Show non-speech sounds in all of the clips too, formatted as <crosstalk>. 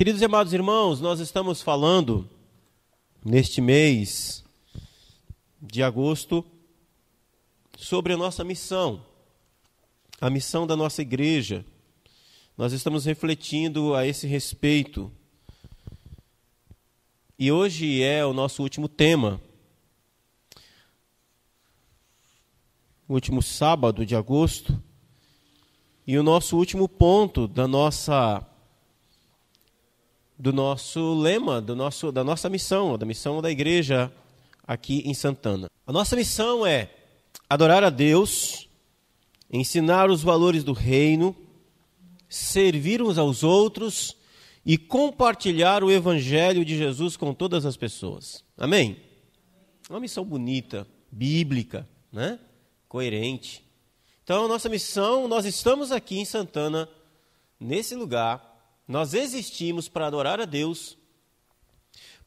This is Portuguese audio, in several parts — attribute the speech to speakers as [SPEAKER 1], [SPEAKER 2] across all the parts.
[SPEAKER 1] Queridos e amados irmãos, nós estamos falando neste mês de agosto sobre a nossa missão, a missão da nossa igreja. Nós estamos refletindo a esse respeito. E hoje é o nosso último tema. O último sábado de agosto. E o nosso último ponto da nossa do nosso lema, do nosso, da nossa missão, da missão da igreja aqui em Santana. A nossa missão é adorar a Deus, ensinar os valores do reino, servir uns aos outros e compartilhar o evangelho de Jesus com todas as pessoas. Amém? Uma missão bonita, bíblica, né? Coerente. Então, a nossa missão, nós estamos aqui em Santana, nesse lugar, nós existimos para adorar a Deus,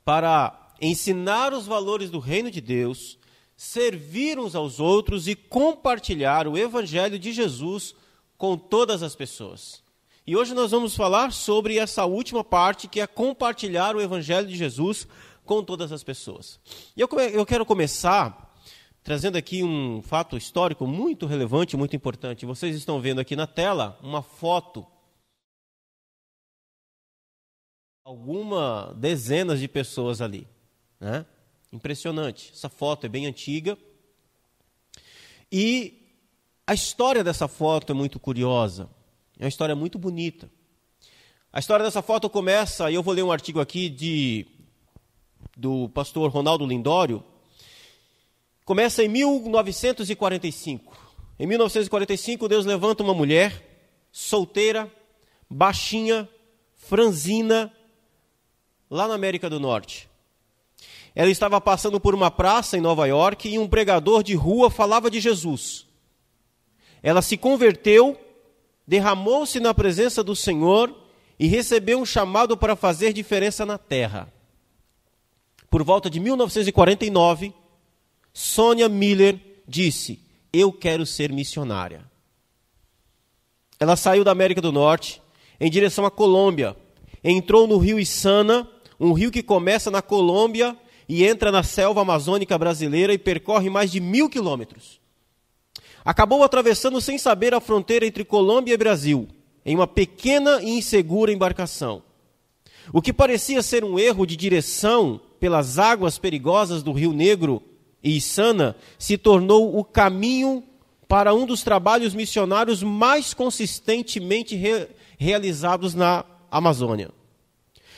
[SPEAKER 1] para ensinar os valores do reino de Deus, servir uns aos outros e compartilhar o evangelho de Jesus com todas as pessoas. E hoje nós vamos falar sobre essa última parte, que é compartilhar o evangelho de Jesus com todas as pessoas. E eu, eu quero começar trazendo aqui um fato histórico muito relevante, muito importante. Vocês estão vendo aqui na tela uma foto alguma dezenas de pessoas ali. Né? Impressionante. Essa foto é bem antiga. E a história dessa foto é muito curiosa. É uma história muito bonita. A história dessa foto começa, e eu vou ler um artigo aqui de, do pastor Ronaldo Lindório. Começa em 1945. Em 1945, Deus levanta uma mulher solteira, baixinha, franzina, lá na América do Norte. Ela estava passando por uma praça em Nova York e um pregador de rua falava de Jesus. Ela se converteu, derramou-se na presença do Senhor e recebeu um chamado para fazer diferença na terra. Por volta de 1949, Sônia Miller disse: Eu quero ser missionária. Ela saiu da América do Norte em direção à Colômbia, entrou no rio Isana um rio que começa na Colômbia e entra na selva amazônica brasileira e percorre mais de mil quilômetros. Acabou atravessando sem saber a fronteira entre Colômbia e Brasil, em uma pequena e insegura embarcação. O que parecia ser um erro de direção pelas águas perigosas do Rio Negro e Içana se tornou o caminho para um dos trabalhos missionários mais consistentemente re realizados na Amazônia.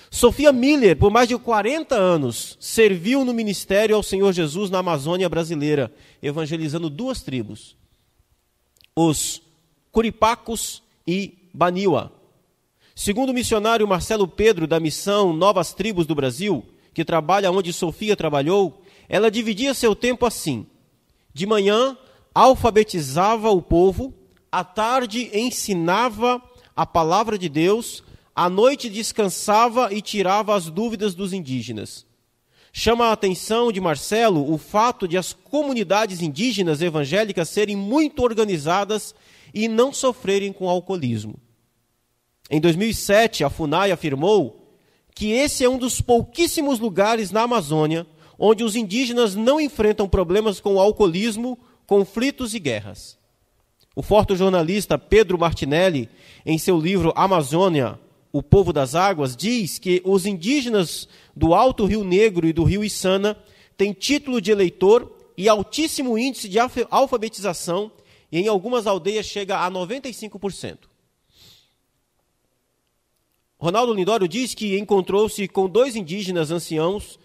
[SPEAKER 1] Sofia Miller, por mais de 40 anos, serviu no ministério ao Senhor Jesus na Amazônia brasileira, evangelizando duas tribos: os Curipacos e Baniwa. Segundo o missionário Marcelo Pedro, da missão Novas Tribos do Brasil, que trabalha onde Sofia trabalhou, ela dividia seu tempo assim: de manhã, alfabetizava o povo, à tarde, ensinava a palavra de Deus à noite descansava e tirava as dúvidas dos indígenas. Chama a atenção de Marcelo o fato de as comunidades indígenas evangélicas serem muito organizadas e não sofrerem com alcoolismo. Em 2007, a FUNAI afirmou que esse é um dos pouquíssimos lugares na Amazônia onde os indígenas não enfrentam problemas com alcoolismo, conflitos e guerras. O fotojornalista Pedro Martinelli, em seu livro Amazônia, o povo das águas, diz que os indígenas do Alto Rio Negro e do Rio Içana têm título de eleitor e altíssimo índice de alfabetização, e em algumas aldeias chega a 95%. Ronaldo Lindório diz que encontrou-se com dois indígenas anciãos,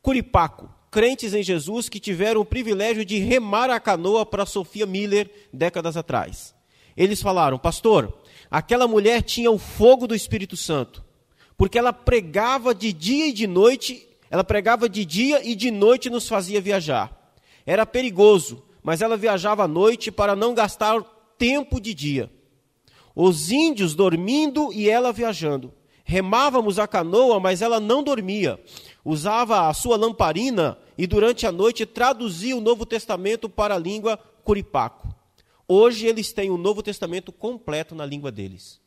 [SPEAKER 1] Curipaco, crentes em Jesus que tiveram o privilégio de remar a canoa para Sofia Miller décadas atrás. Eles falaram, pastor, aquela mulher tinha o fogo do Espírito Santo, porque ela pregava de dia e de noite, ela pregava de dia e de noite nos fazia viajar. Era perigoso, mas ela viajava à noite para não gastar tempo de dia. Os índios dormindo e ela viajando. Remávamos a canoa, mas ela não dormia. Usava a sua lamparina e durante a noite traduzia o Novo Testamento para a língua curipaco. Hoje eles têm o Novo Testamento completo na língua deles.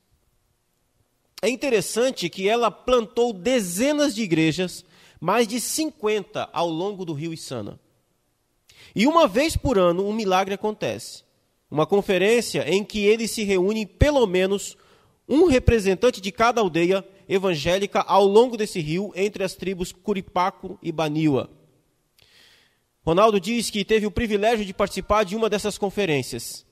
[SPEAKER 1] é interessante que ela plantou dezenas de igrejas, mais de 50 ao longo do rio Isana. E uma vez por ano um milagre acontece. Uma conferência em que eles se reúnem pelo menos um representante de cada aldeia evangélica ao longo desse rio, entre as tribos Curipaco e Baniwa. Ronaldo diz que teve o privilégio de participar de uma dessas conferências.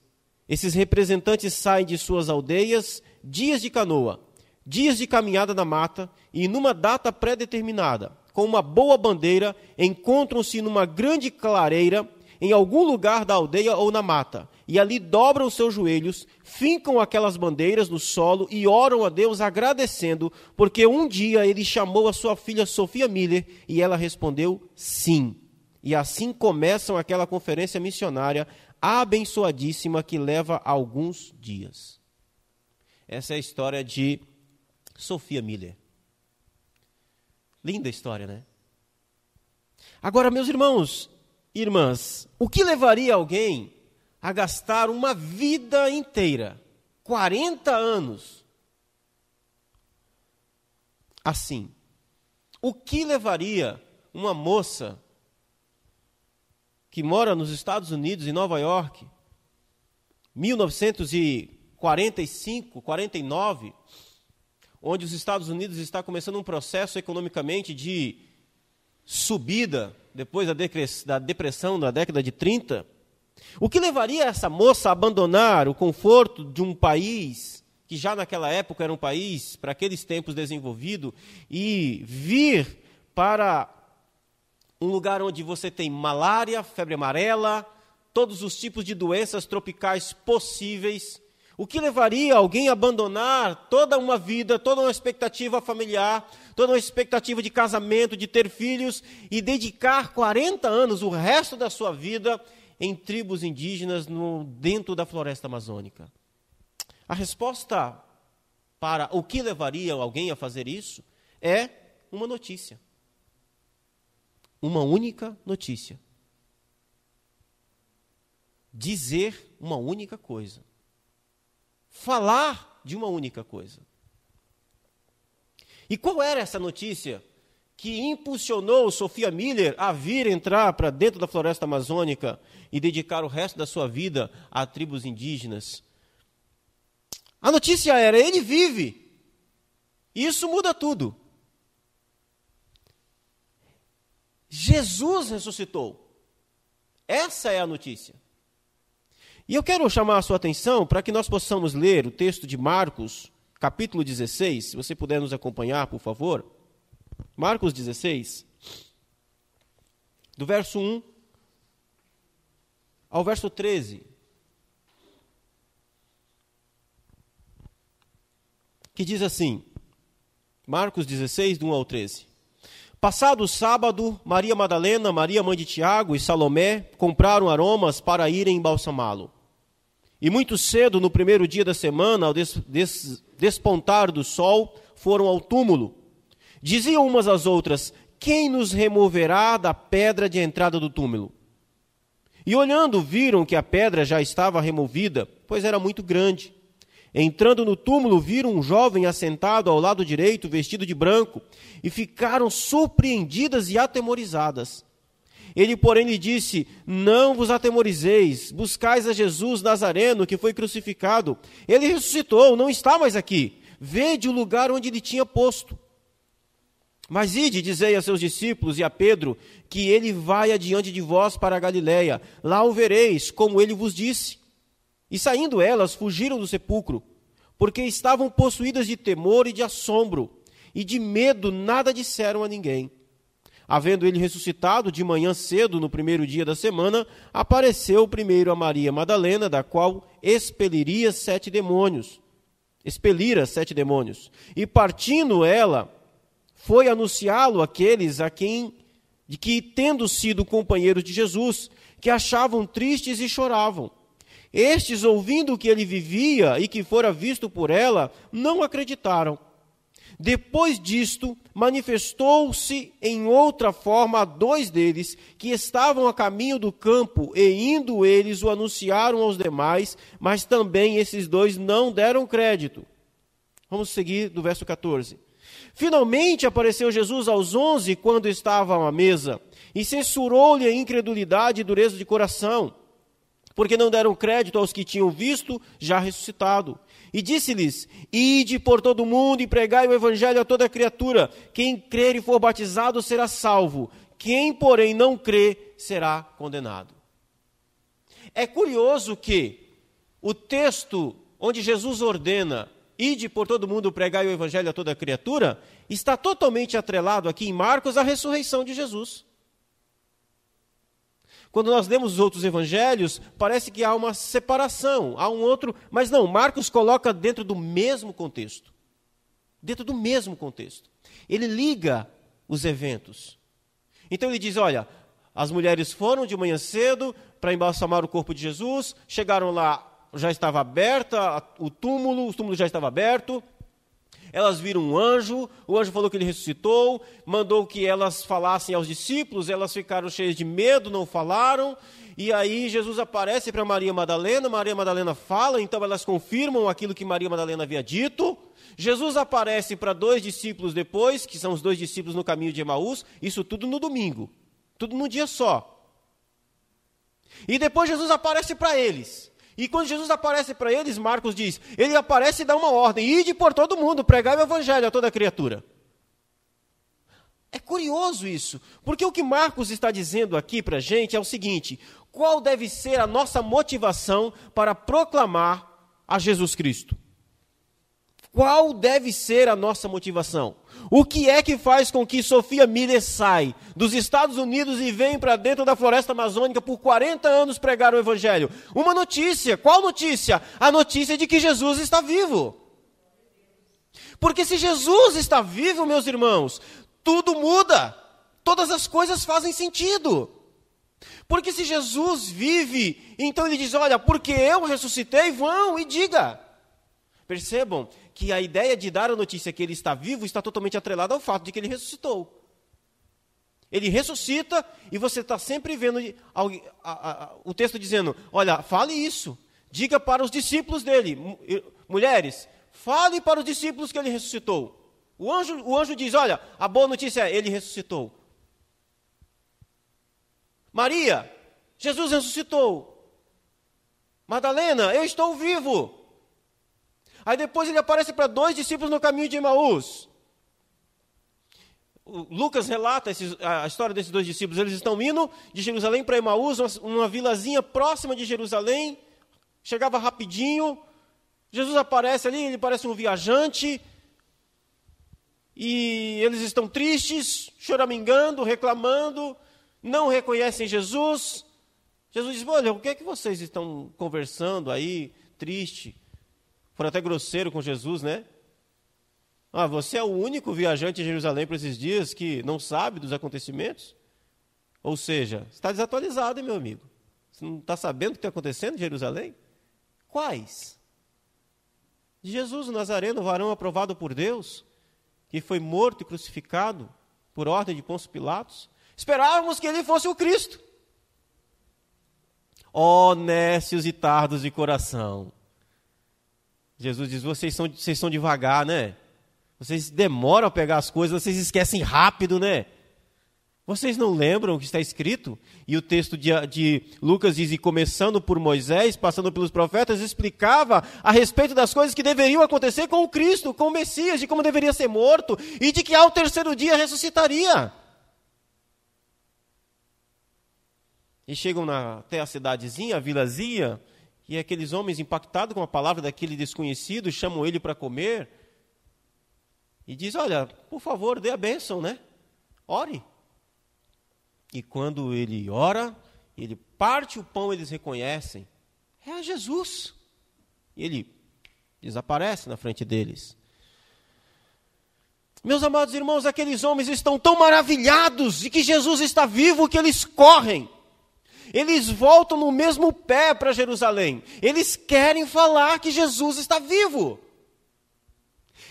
[SPEAKER 1] Esses representantes saem de suas aldeias dias de canoa, dias de caminhada na mata e, numa data pré-determinada, com uma boa bandeira, encontram-se numa grande clareira em algum lugar da aldeia ou na mata, e ali dobram seus joelhos, fincam aquelas bandeiras no solo e oram a Deus agradecendo, porque um dia ele chamou a sua filha Sofia Miller e ela respondeu sim. E assim começam aquela conferência missionária abençoadíssima que leva alguns dias. Essa é a história de Sofia Miller. Linda história, né? Agora, meus irmãos irmãs, o que levaria alguém a gastar uma vida inteira, 40 anos, assim? O que levaria uma moça que mora nos Estados Unidos, em Nova York, 1945, 49, onde os Estados Unidos está começando um processo economicamente de subida depois da depressão da década de 30. O que levaria essa moça a abandonar o conforto de um país que já naquela época era um país para aqueles tempos desenvolvido e vir para um lugar onde você tem malária, febre amarela, todos os tipos de doenças tropicais possíveis. O que levaria alguém a abandonar toda uma vida, toda uma expectativa familiar, toda uma expectativa de casamento, de ter filhos e dedicar 40 anos, o resto da sua vida, em tribos indígenas no, dentro da floresta amazônica? A resposta para o que levaria alguém a fazer isso é uma notícia uma única notícia. Dizer uma única coisa. Falar de uma única coisa. E qual era essa notícia que impulsionou Sofia Miller a vir entrar para dentro da floresta amazônica e dedicar o resto da sua vida a tribos indígenas? A notícia era: ele vive. Isso muda tudo. Jesus ressuscitou. Essa é a notícia. E eu quero chamar a sua atenção para que nós possamos ler o texto de Marcos, capítulo 16, se você puder nos acompanhar, por favor. Marcos 16, do verso 1 ao verso 13. Que diz assim: Marcos 16, do 1 ao 13. Passado o sábado, Maria Madalena, Maria mãe de Tiago e Salomé compraram aromas para irem embalsamá-lo. E muito cedo, no primeiro dia da semana, ao des des despontar do sol, foram ao túmulo. Diziam umas às outras: Quem nos removerá da pedra de entrada do túmulo? E olhando, viram que a pedra já estava removida, pois era muito grande. Entrando no túmulo, viram um jovem assentado ao lado direito, vestido de branco, e ficaram surpreendidas e atemorizadas. Ele, porém, lhe disse: Não vos atemorizeis, buscais a Jesus Nazareno, que foi crucificado. Ele ressuscitou, não está mais aqui. Vede o lugar onde ele tinha posto. Mas ide, dizei a seus discípulos e a Pedro, que ele vai adiante de vós para a Galiléia. Lá o vereis, como ele vos disse. E saindo elas, fugiram do sepulcro, porque estavam possuídas de temor e de assombro, e de medo nada disseram a ninguém. Havendo ele ressuscitado de manhã cedo, no primeiro dia da semana, apareceu primeiro a Maria Madalena, da qual expeliria sete demônios. Expelira sete demônios. E partindo ela, foi anunciá-lo àqueles a quem, de que, tendo sido companheiros de Jesus, que achavam tristes e choravam. Estes, ouvindo que ele vivia e que fora visto por ela, não acreditaram. Depois disto, manifestou-se em outra forma a dois deles, que estavam a caminho do campo, e indo eles o anunciaram aos demais, mas também esses dois não deram crédito. Vamos seguir do verso 14. Finalmente apareceu Jesus aos onze quando estavam à mesa e censurou-lhe a incredulidade e dureza de coração, porque não deram crédito aos que tinham visto já ressuscitado. E disse-lhes: Ide por todo o mundo e pregai o evangelho a toda criatura. Quem crer e for batizado será salvo, quem, porém, não crê será condenado. É curioso que o texto onde Jesus ordena ide por todo mundo pregai o evangelho a toda criatura, está totalmente atrelado aqui em Marcos à ressurreição de Jesus. Quando nós lemos os outros evangelhos, parece que há uma separação, há um outro, mas não, Marcos coloca dentro do mesmo contexto. Dentro do mesmo contexto. Ele liga os eventos. Então ele diz: olha, as mulheres foram de manhã cedo para embalsamar o corpo de Jesus, chegaram lá, já estava aberta o túmulo, o túmulo já estava aberto. Elas viram um anjo, o anjo falou que ele ressuscitou, mandou que elas falassem aos discípulos, elas ficaram cheias de medo, não falaram. E aí Jesus aparece para Maria Madalena, Maria Madalena fala, então elas confirmam aquilo que Maria Madalena havia dito. Jesus aparece para dois discípulos depois, que são os dois discípulos no caminho de Emaús, isso tudo no domingo, tudo num dia só. E depois Jesus aparece para eles. E quando Jesus aparece para eles, Marcos diz: ele aparece e dá uma ordem: ide por todo mundo, pregar o evangelho a toda criatura. É curioso isso, porque o que Marcos está dizendo aqui para a gente é o seguinte: qual deve ser a nossa motivação para proclamar a Jesus Cristo? Qual deve ser a nossa motivação? O que é que faz com que Sofia Miller sai dos Estados Unidos e vem para dentro da floresta amazônica por 40 anos pregar o Evangelho? Uma notícia. Qual notícia? A notícia de que Jesus está vivo. Porque se Jesus está vivo, meus irmãos, tudo muda. Todas as coisas fazem sentido. Porque se Jesus vive, então ele diz: Olha, porque eu ressuscitei, vão e diga. Percebam que a ideia de dar a notícia que ele está vivo está totalmente atrelada ao fato de que ele ressuscitou. Ele ressuscita e você está sempre vendo o texto dizendo: olha, fale isso, diga para os discípulos dele, mulheres, fale para os discípulos que ele ressuscitou. O anjo, o anjo diz: olha, a boa notícia é: ele ressuscitou. Maria, Jesus ressuscitou. Madalena, eu estou vivo. Aí depois ele aparece para dois discípulos no caminho de Emaús. Lucas relata esses, a história desses dois discípulos. Eles estão indo de Jerusalém para Emaús, uma, uma vilazinha próxima de Jerusalém. Chegava rapidinho. Jesus aparece ali, ele parece um viajante. E eles estão tristes, choramingando, reclamando, não reconhecem Jesus. Jesus diz: Olha, o que é que vocês estão conversando aí, triste? Foram até grosseiro com Jesus, né? Ah, você é o único viajante em Jerusalém para esses dias que não sabe dos acontecimentos? Ou seja, está desatualizado, meu amigo? Você não está sabendo o que está acontecendo em Jerusalém? Quais? De Jesus o Nazareno, varão aprovado por Deus, que foi morto e crucificado por ordem de Pôncio Pilatos. Esperávamos que ele fosse o Cristo. Ó oh, nécios e tardos de coração, Jesus diz: vocês são, vocês são devagar, né? Vocês demoram a pegar as coisas, vocês esquecem rápido, né? Vocês não lembram o que está escrito? E o texto de, de, Lucas diz: e começando por Moisés, passando pelos profetas, explicava a respeito das coisas que deveriam acontecer com o Cristo, com o Messias, de como deveria ser morto e de que ao terceiro dia ressuscitaria. E chegam na, até a cidadezinha, a vilazinha, e aqueles homens, impactados com a palavra daquele desconhecido, chamam ele para comer. E diz: Olha, por favor, dê a bênção, né? Ore. E quando ele ora, ele parte o pão, eles reconhecem. É Jesus. E ele desaparece na frente deles. Meus amados irmãos, aqueles homens estão tão maravilhados de que Jesus está vivo que eles correm. Eles voltam no mesmo pé para Jerusalém. Eles querem falar que Jesus está vivo.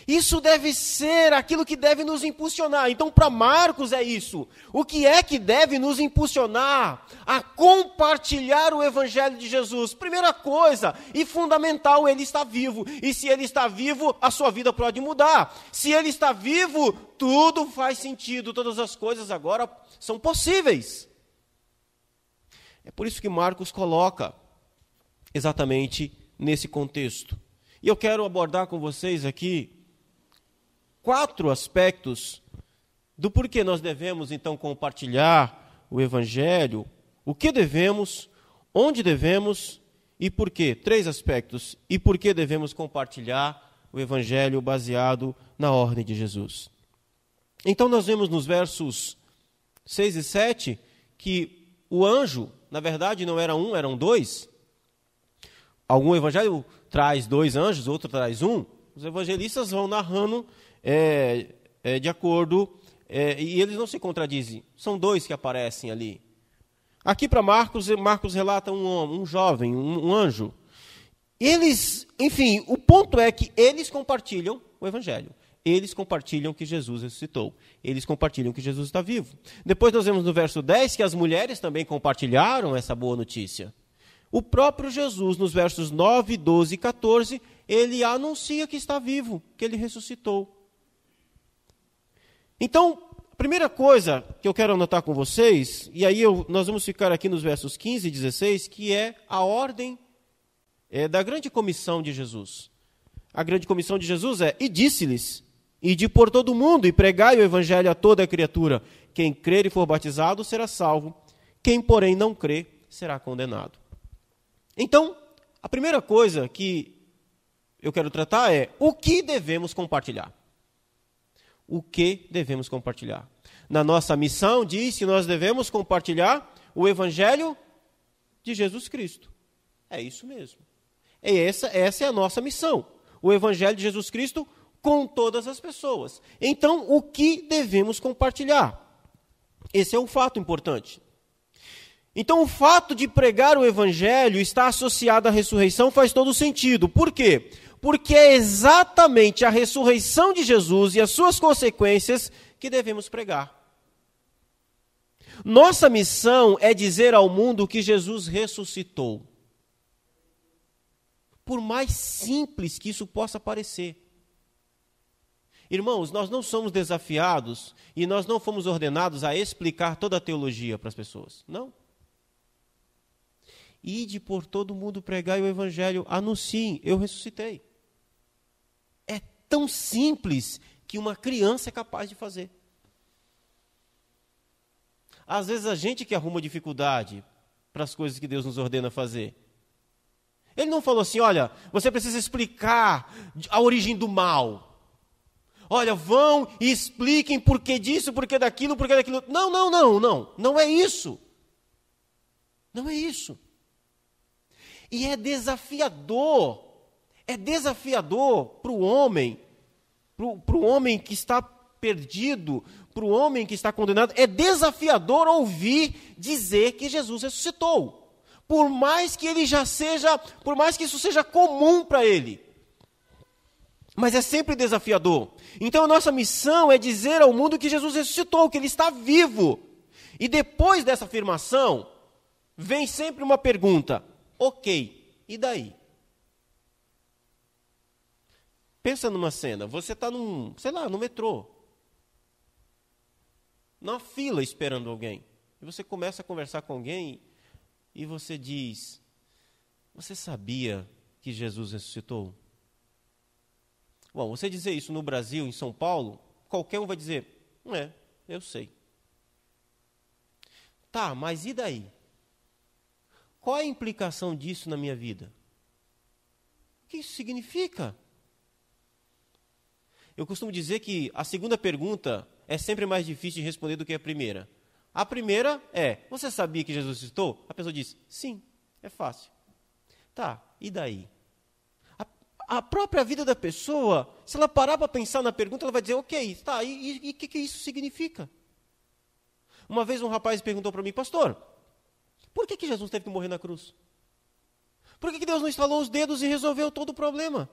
[SPEAKER 1] Isso deve ser aquilo que deve nos impulsionar. Então, para Marcos é isso. O que é que deve nos impulsionar a compartilhar o Evangelho de Jesus? Primeira coisa e fundamental, ele está vivo. E se ele está vivo, a sua vida pode mudar. Se ele está vivo, tudo faz sentido. Todas as coisas agora são possíveis. É por isso que Marcos coloca exatamente nesse contexto. E eu quero abordar com vocês aqui quatro aspectos do porquê nós devemos então compartilhar o Evangelho, o que devemos, onde devemos e por quê. Três aspectos. E por que devemos compartilhar o Evangelho baseado na ordem de Jesus. Então nós vemos nos versos 6 e 7 que o anjo, na verdade, não era um, eram dois. Algum evangelho traz dois anjos, outro traz um. Os evangelistas vão narrando é, é, de acordo, é, e eles não se contradizem. São dois que aparecem ali. Aqui para Marcos, Marcos relata um, um jovem, um, um anjo. Eles, enfim, o ponto é que eles compartilham o evangelho. Eles compartilham que Jesus ressuscitou. Eles compartilham que Jesus está vivo. Depois nós vemos no verso 10 que as mulheres também compartilharam essa boa notícia. O próprio Jesus, nos versos 9, 12 e 14, ele anuncia que está vivo, que ele ressuscitou. Então, a primeira coisa que eu quero anotar com vocês, e aí eu, nós vamos ficar aqui nos versos 15 e 16, que é a ordem é, da grande comissão de Jesus. A grande comissão de Jesus é: E disse-lhes, e de por todo o mundo, e pregai o evangelho a toda criatura. Quem crer e for batizado será salvo, quem, porém, não crê será condenado. Então, a primeira coisa que eu quero tratar é o que devemos compartilhar o que devemos compartilhar. Na nossa missão, diz que nós devemos compartilhar o Evangelho de Jesus Cristo. É isso mesmo. É essa, essa é a nossa missão. O Evangelho de Jesus Cristo com todas as pessoas. Então, o que devemos compartilhar? Esse é um fato importante. Então, o fato de pregar o Evangelho está associado à ressurreição faz todo sentido. Por quê? porque é exatamente a ressurreição de Jesus e as suas consequências que devemos pregar. Nossa missão é dizer ao mundo que Jesus ressuscitou. Por mais simples que isso possa parecer. Irmãos, nós não somos desafiados e nós não fomos ordenados a explicar toda a teologia para as pessoas. Não. Ide por todo mundo pregar o evangelho, anunciem, eu ressuscitei tão simples que uma criança é capaz de fazer. Às vezes a gente que arruma dificuldade para as coisas que Deus nos ordena fazer. Ele não falou assim: olha, você precisa explicar a origem do mal. Olha, vão e expliquem por que disso, por que daquilo, por que daquilo. Não, não, não, não. Não é isso. Não é isso. E é desafiador é desafiador para o homem, para o homem que está perdido, para o homem que está condenado, é desafiador ouvir dizer que Jesus ressuscitou. Por mais que ele já seja, por mais que isso seja comum para ele. Mas é sempre desafiador. Então a nossa missão é dizer ao mundo que Jesus ressuscitou, que ele está vivo. E depois dessa afirmação, vem sempre uma pergunta: ok, e daí? Pensa numa cena, você está num, sei lá, no metrô, na fila esperando alguém. E você começa a conversar com alguém e você diz: Você sabia que Jesus ressuscitou? Bom, você dizer isso no Brasil, em São Paulo, qualquer um vai dizer: É, eu sei. Tá, mas e daí? Qual a implicação disso na minha vida? O que isso significa? Eu costumo dizer que a segunda pergunta é sempre mais difícil de responder do que a primeira. A primeira é: Você sabia que Jesus ressuscitou? A pessoa diz: Sim, é fácil. Tá, e daí? A, própria vida da pessoa, se ela parar para pensar na pergunta, ela vai dizer: Ok, tá, e o que, que isso significa? Uma vez um rapaz perguntou para mim: Pastor, por que, que Jesus teve que morrer na cruz? Por que, que Deus não instalou os dedos e resolveu todo o problema?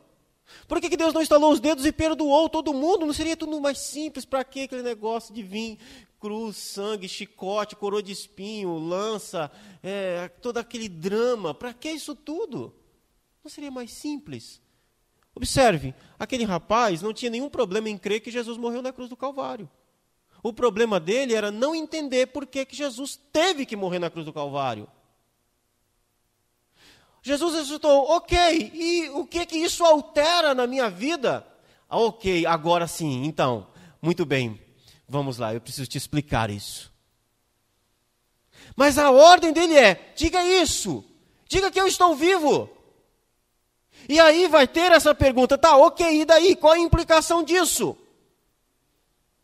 [SPEAKER 1] Por que, que Deus não instalou os dedos e perdoou todo mundo? Não seria tudo mais simples? Para que aquele negócio de vir cruz, sangue, chicote, coroa de espinho, lança, é, todo aquele drama? Para que isso tudo? Não seria mais simples? Observe, aquele rapaz não tinha nenhum problema em crer que Jesus morreu na cruz do Calvário. O problema dele era não entender por que, que Jesus teve que morrer na cruz do Calvário. Jesus ressuscitou, ok, e o que que isso altera na minha vida? Ah, ok, agora sim, então, muito bem, vamos lá, eu preciso te explicar isso. Mas a ordem dele é: diga isso, diga que eu estou vivo. E aí vai ter essa pergunta, tá, ok, e daí? Qual a implicação disso?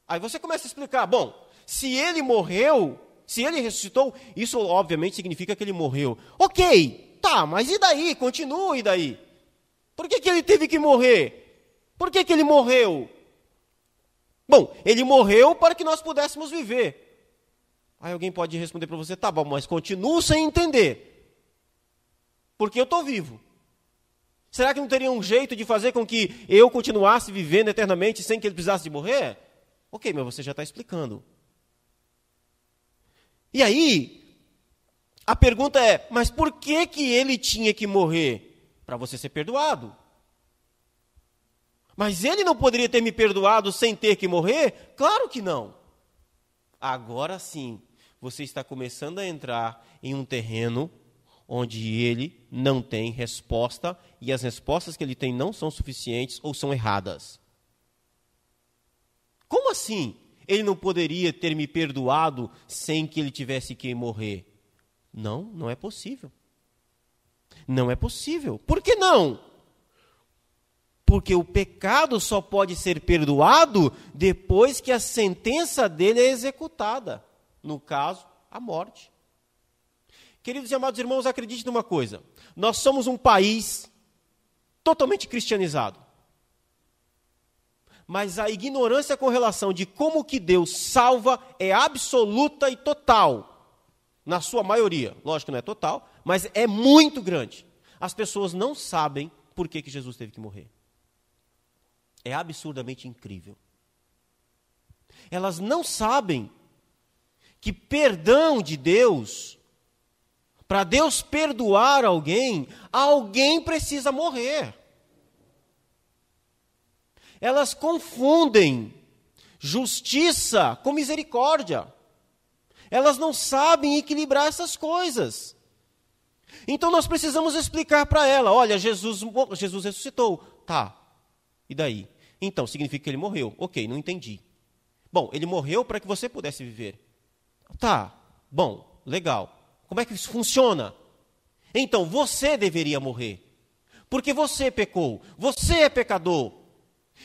[SPEAKER 1] Aí você começa a explicar, bom, se ele morreu, se ele ressuscitou, isso obviamente significa que ele morreu. Ok, Tá, mas e daí? Continua, e daí? Por que, que ele teve que morrer? Por que, que ele morreu? Bom, ele morreu para que nós pudéssemos viver. Aí alguém pode responder para você: tá bom, mas continuo sem entender. Porque eu estou vivo. Será que não teria um jeito de fazer com que eu continuasse vivendo eternamente sem que ele precisasse de morrer? Ok, mas você já está explicando. E aí, a pergunta é: mas por que, que ele tinha que morrer? Para você ser perdoado. Mas ele não poderia ter me perdoado sem ter que morrer? Claro que não. Agora sim, você está começando a entrar em um terreno onde ele não tem resposta e as respostas que ele tem não são suficientes ou são erradas. Como assim? Ele não poderia ter me perdoado sem que ele tivesse que morrer? Não, não é possível. Não é possível. Por que não? Porque o pecado só pode ser perdoado depois que a sentença dele é executada. No caso, a morte. Queridos e amados irmãos, acredite numa coisa: nós somos um país totalmente cristianizado. Mas a ignorância com relação de como que Deus salva é absoluta e total na sua maioria. Lógico que não é total, mas é muito grande. As pessoas não sabem por que, que Jesus teve que morrer. É absurdamente incrível. Elas não sabem que perdão de Deus, para Deus perdoar alguém, alguém precisa morrer. Elas confundem justiça com misericórdia. Elas não sabem equilibrar essas coisas. Então nós precisamos explicar para ela: olha, Jesus, Jesus ressuscitou. Tá. E daí? Então, significa que ele morreu. Ok, não entendi. Bom, ele morreu para que você pudesse viver. Tá. Bom, legal. Como é que isso funciona? Então, você deveria morrer. Porque você pecou. Você é pecador.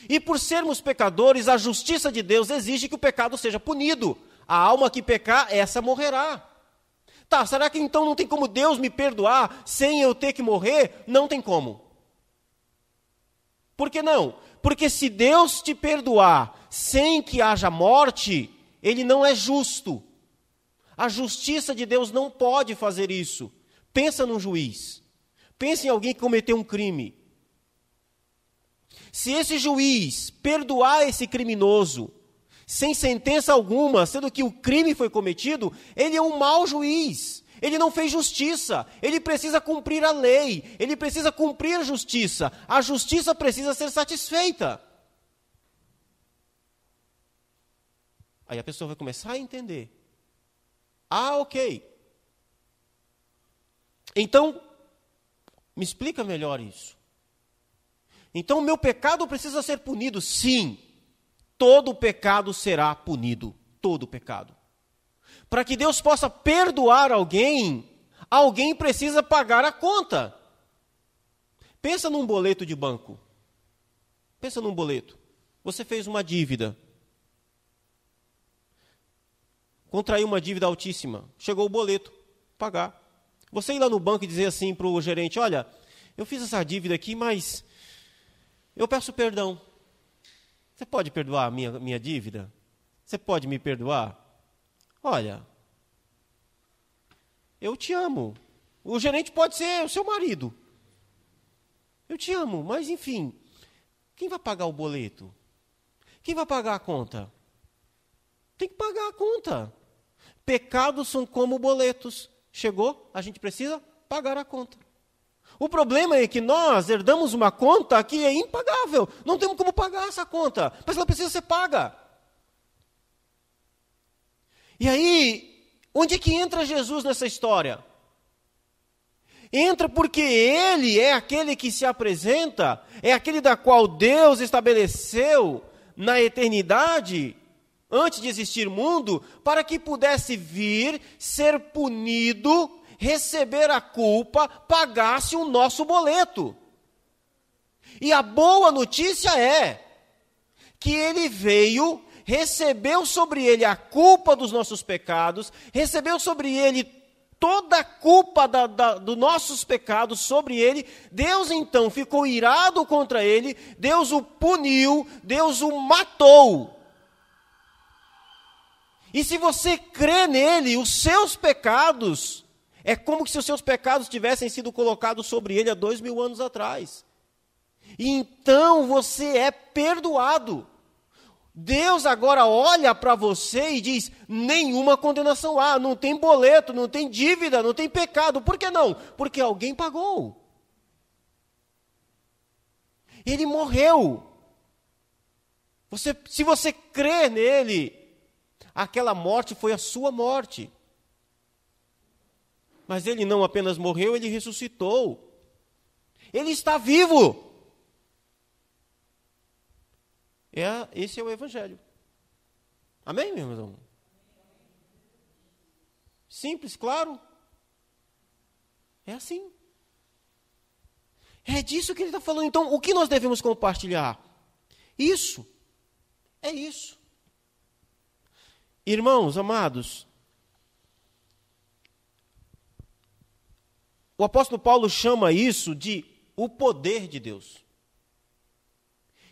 [SPEAKER 1] E por sermos pecadores, a justiça de Deus exige que o pecado seja punido. A alma que pecar, essa morrerá. Tá, será que então não tem como Deus me perdoar sem eu ter que morrer? Não tem como. Por que não? Porque se Deus te perdoar sem que haja morte, ele não é justo. A justiça de Deus não pode fazer isso. Pensa num juiz. Pensa em alguém que cometeu um crime. Se esse juiz perdoar esse criminoso sem sentença alguma, sendo que o crime foi cometido, ele é um mau juiz. Ele não fez justiça. Ele precisa cumprir a lei. Ele precisa cumprir a justiça. A justiça precisa ser satisfeita. Aí a pessoa vai começar a entender. Ah, ok. Então, me explica melhor isso. Então, o meu pecado precisa ser punido, sim todo pecado será punido. Todo pecado. Para que Deus possa perdoar alguém, alguém precisa pagar a conta. Pensa num boleto de banco. Pensa num boleto. Você fez uma dívida. Contraiu uma dívida altíssima. Chegou o boleto. Pagar. Você ir lá no banco e dizer assim para o gerente: Olha, eu fiz essa dívida aqui, mas eu peço perdão. Você pode perdoar a minha, minha dívida? Você pode me perdoar? Olha, eu te amo. O gerente pode ser o seu marido. Eu te amo, mas enfim, Quem vai pagar o boleto? Quem vai pagar a conta? Tem que pagar a conta. Pecados são como boletos. Chegou, a gente precisa pagar a conta. O problema é que nós herdamos uma conta que é impagável. Não temos como pagar essa conta, mas ela precisa ser paga. E aí, onde é que entra Jesus nessa história? Entra porque ele é aquele que se apresenta, é aquele da qual Deus estabeleceu na eternidade, antes de existir mundo, para que pudesse vir, ser punido, receber a culpa, pagasse o nosso boleto. E a boa notícia é que ele veio, recebeu sobre ele a culpa dos nossos pecados, recebeu sobre ele toda a culpa da, da, dos nossos pecados sobre ele, Deus então ficou irado contra ele, Deus o puniu, Deus o matou. E se você crê nele, os seus pecados, é como se os seus pecados tivessem sido colocados sobre ele há dois mil anos atrás. E então você é perdoado. Deus agora olha para você e diz: nenhuma condenação há, não tem boleto, não tem dívida, não tem pecado. Por que não? Porque alguém pagou. Ele morreu. Você, se você crê nele, aquela morte foi a sua morte. Mas ele não apenas morreu, ele ressuscitou. Ele está vivo. É, esse é o Evangelho. Amém, meu irmão? Simples, claro. É assim. É disso que ele está falando. Então, o que nós devemos compartilhar? Isso. É isso. Irmãos, amados, o apóstolo Paulo chama isso de o poder de Deus.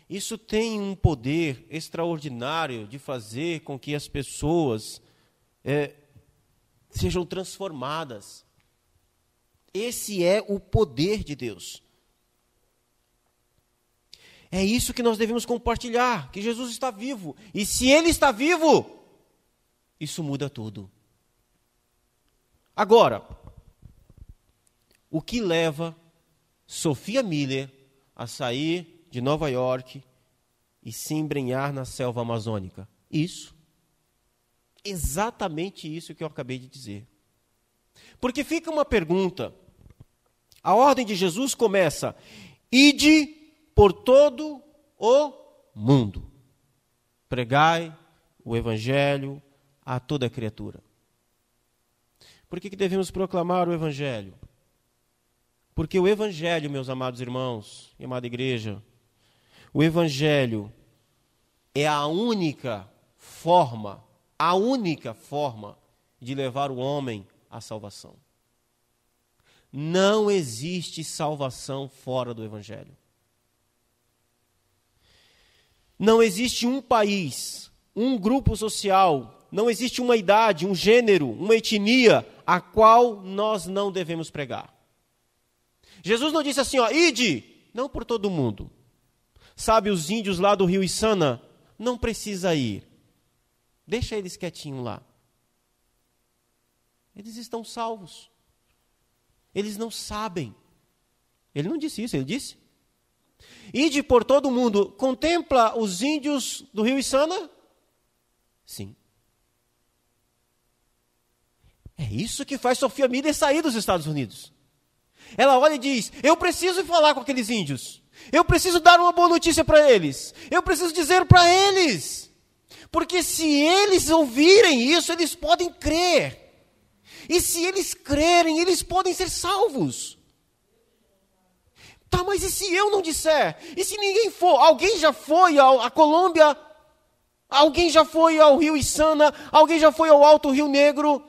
[SPEAKER 1] Isso tem um poder extraordinário de fazer com que as pessoas é, sejam transformadas. Esse é o poder de Deus. É isso que nós devemos compartilhar: que Jesus está vivo. E se Ele está vivo, isso muda tudo. Agora, o que leva Sofia Miller a sair de Nova York e se embrenhar na selva amazônica. Isso. Exatamente isso que eu acabei de dizer. Porque fica uma pergunta. A ordem de Jesus começa: ide por todo o mundo. Pregai o evangelho a toda criatura. Por que, que devemos proclamar o evangelho? Porque o evangelho, meus amados irmãos e amada igreja, o Evangelho é a única forma, a única forma de levar o homem à salvação. Não existe salvação fora do Evangelho. Não existe um país, um grupo social, não existe uma idade, um gênero, uma etnia a qual nós não devemos pregar. Jesus não disse assim, ó, ide, não por todo mundo, Sabe, os índios lá do rio Isana, não precisa ir. Deixa eles quietinhos lá. Eles estão salvos. Eles não sabem. Ele não disse isso, ele disse. Ide por todo mundo, contempla os índios do rio Isana? Sim. É isso que faz Sofia Miller sair dos Estados Unidos. Ela olha e diz: Eu preciso falar com aqueles índios. Eu preciso dar uma boa notícia para eles. Eu preciso dizer para eles. Porque se eles ouvirem isso, eles podem crer. E se eles crerem, eles podem ser salvos. Tá, mas e se eu não disser? E se ninguém for? Alguém já foi à Colômbia? Alguém já foi ao Rio Içana? Alguém já foi ao Alto Rio Negro?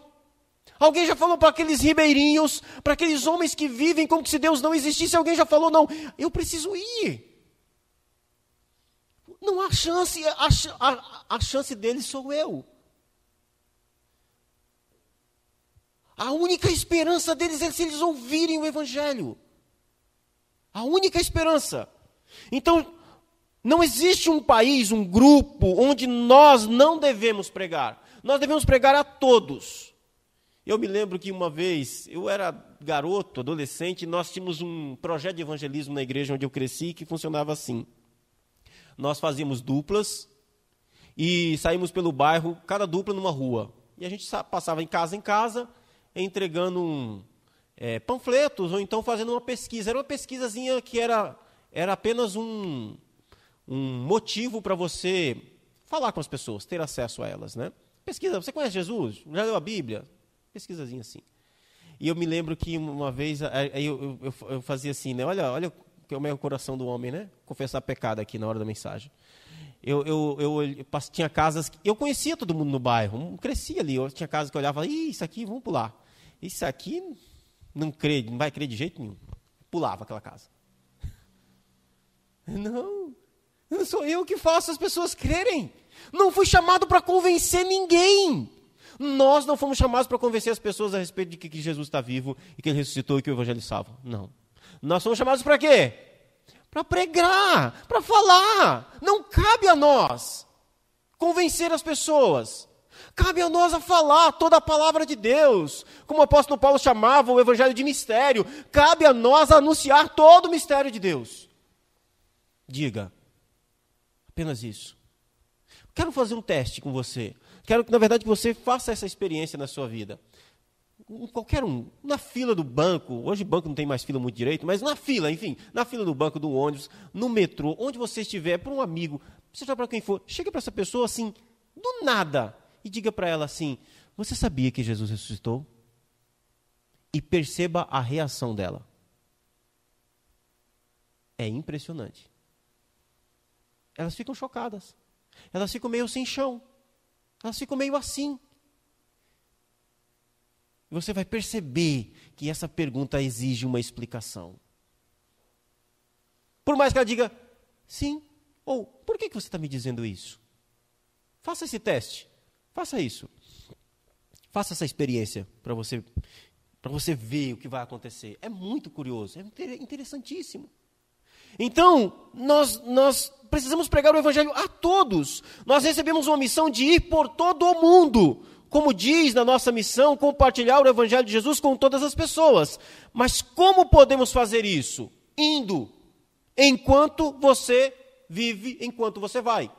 [SPEAKER 1] Alguém já falou para aqueles ribeirinhos, para aqueles homens que vivem como se Deus não existisse? Alguém já falou, não, eu preciso ir. Não há chance, a, a, a chance deles sou eu. A única esperança deles é se eles ouvirem o Evangelho. A única esperança. Então, Não existe um país, um grupo, onde nós não devemos pregar. Nós devemos pregar a todos. Eu me lembro que uma vez, eu era garoto, adolescente, nós tínhamos um projeto de evangelismo na igreja onde eu cresci que funcionava assim. Nós fazíamos duplas e saímos pelo bairro, cada dupla numa rua. E a gente passava em casa em casa, entregando um, é, panfletos ou então fazendo uma pesquisa. Era uma pesquisazinha que era, era apenas um, um motivo para você falar com as pessoas, ter acesso a elas. Né? Pesquisa, você conhece Jesus? Já leu a Bíblia? Pesquisazinha assim. E eu me lembro que uma vez aí eu, eu, eu, fazia assim, né? Olha, olha que é o meu coração do homem, né? Confessar pecado aqui na hora da mensagem. Eu, eu, eu, tinha casas. Eu conhecia todo mundo no bairro, crescia ali. Eu tinha casas que eu olhava, Ih, isso aqui, vamos pular. Isso aqui não crê, não vai crer de jeito nenhum. Pulava aquela casa. <laughs> Não, não sou eu que faço as pessoas crerem. Não fui chamado para convencer ninguém. Nós não fomos chamados para convencer as pessoas a respeito de que Jesus está vivo e que ele ressuscitou e que o Evangelho salva. Não. Nós somos chamados para quê? Para pregar, para falar. Não cabe a nós convencer as pessoas. Cabe a nós a falar toda a palavra de Deus, como o apóstolo Paulo chamava o evangelho de mistério. Cabe a nós anunciar todo o mistério de Deus. Diga, apenas isso. Quero fazer um teste com você. Quero que, na verdade, você faça essa experiência na sua vida. Qualquer um, na fila do banco, hoje banco não tem mais fila muito direito, mas na fila, enfim, na fila do banco, do ônibus, no metrô, onde você estiver, para um amigo, seja para quem for, chega para essa pessoa assim, do nada e diga para ela assim: Você sabia que Jesus ressuscitou? E perceba a reação dela. É impressionante. Elas ficam chocadas. Elas ficam meio sem chão. Elas ficam meio assim. Você vai perceber que essa pergunta exige uma explicação. Por mais que ela diga sim, ou por que, que você está me dizendo isso? Faça esse teste. Faça isso. Faça essa experiência para você para você ver o que vai acontecer. É muito curioso, é interessantíssimo. Então, nós, nós precisamos pregar o Evangelho a todos. Nós recebemos uma missão de ir por todo o mundo. Como diz na nossa missão, compartilhar o Evangelho de Jesus com todas as pessoas. Mas como podemos fazer isso? Indo, enquanto você vive, enquanto você vai.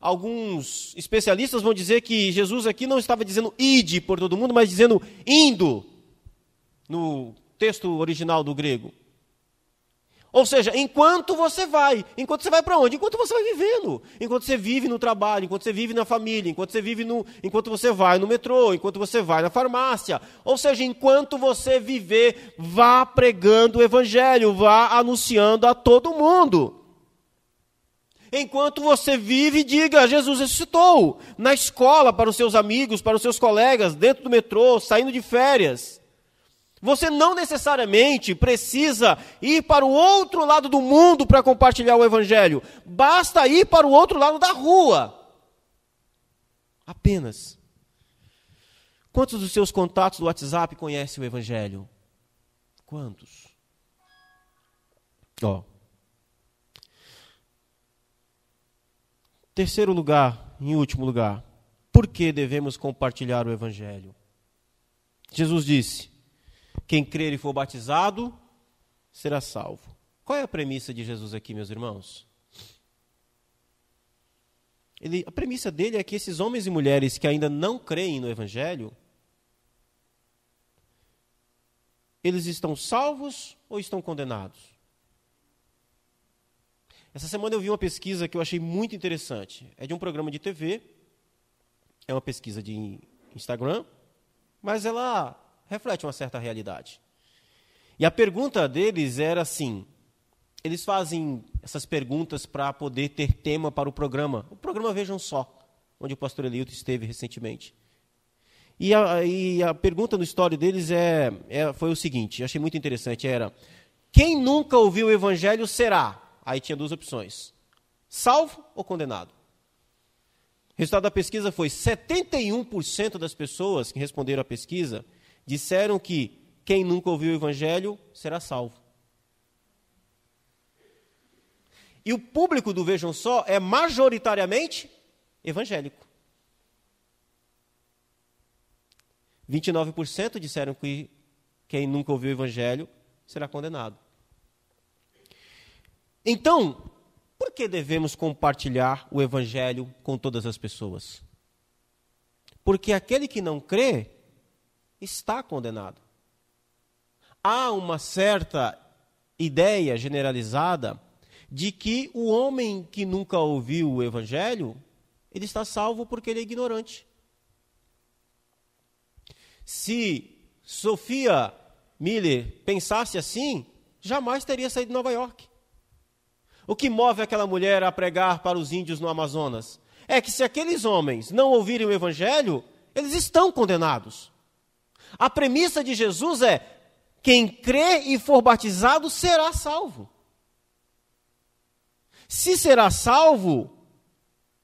[SPEAKER 1] Alguns especialistas vão dizer que Jesus aqui não estava dizendo ide por todo mundo, mas dizendo indo, no texto original do grego. Ou seja, enquanto você vai, enquanto você vai para onde? Enquanto você vai vivendo, enquanto você vive no trabalho, enquanto você vive na família, enquanto você vive no, enquanto você vai no metrô, enquanto você vai na farmácia. Ou seja, enquanto você viver, vá pregando o evangelho, vá anunciando a todo mundo. Enquanto você vive, diga: Jesus ressuscitou. Na escola, para os seus amigos, para os seus colegas, dentro do metrô, saindo de férias. Você não necessariamente precisa ir para o outro lado do mundo para compartilhar o Evangelho. Basta ir para o outro lado da rua. Apenas. Quantos dos seus contatos do WhatsApp conhecem o Evangelho? Quantos? Ó. Terceiro lugar, em último lugar, por que devemos compartilhar o Evangelho? Jesus disse: quem crer e for batizado será salvo. Qual é a premissa de Jesus aqui, meus irmãos? Ele, a premissa dele é que esses homens e mulheres que ainda não creem no Evangelho, eles estão salvos ou estão condenados? Essa semana eu vi uma pesquisa que eu achei muito interessante. É de um programa de TV, é uma pesquisa de Instagram, mas ela reflete uma certa realidade. E a pergunta deles era assim: eles fazem essas perguntas para poder ter tema para o programa. O programa Vejam Só, onde o pastor Eliuto esteve recentemente. E a, e a pergunta no história deles é, é, foi o seguinte, achei muito interessante, era, quem nunca ouviu o evangelho será? Aí tinha duas opções: salvo ou condenado. O resultado da pesquisa foi 71% das pessoas que responderam à pesquisa disseram que quem nunca ouviu o evangelho será salvo. E o público do Vejam Só é majoritariamente evangélico. 29% disseram que quem nunca ouviu o evangelho será condenado. Então, por que devemos compartilhar o evangelho com todas as pessoas? Porque aquele que não crê está condenado. Há uma certa ideia generalizada de que o homem que nunca ouviu o evangelho, ele está salvo porque ele é ignorante. Se Sofia Miller pensasse assim, jamais teria saído de Nova York. O que move aquela mulher a pregar para os índios no Amazonas é que se aqueles homens não ouvirem o evangelho, eles estão condenados. A premissa de Jesus é: quem crê e for batizado será salvo. Se será salvo,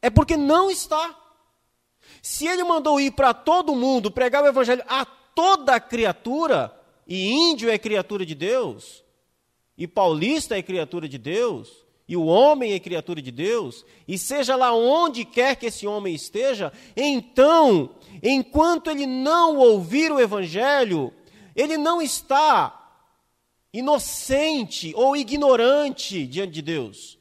[SPEAKER 1] é porque não está. Se ele mandou ir para todo mundo pregar o evangelho a toda criatura, e índio é criatura de Deus, e paulista é criatura de Deus, e o homem é criatura de Deus, e seja lá onde quer que esse homem esteja, então, enquanto ele não ouvir o evangelho, ele não está inocente ou ignorante diante de Deus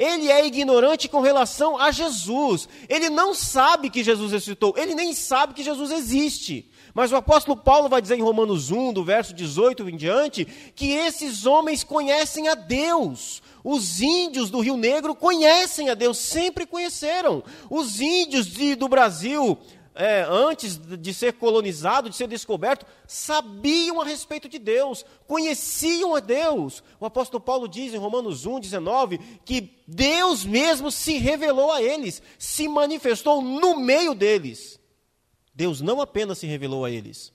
[SPEAKER 1] ele é ignorante com relação a Jesus. Ele não sabe que Jesus ressuscitou, ele nem sabe que Jesus existe. Mas o apóstolo Paulo vai dizer em Romanos 1, do verso 18 em diante, que esses homens conhecem a Deus. Os índios do Rio Negro conhecem a Deus, sempre conheceram. Os índios de, do Brasil, é, antes de ser colonizado, de ser descoberto, sabiam a respeito de Deus, conheciam a Deus. O apóstolo Paulo diz em Romanos 1, 19, que Deus mesmo se revelou a eles, se manifestou no meio deles. Deus não apenas se revelou a eles,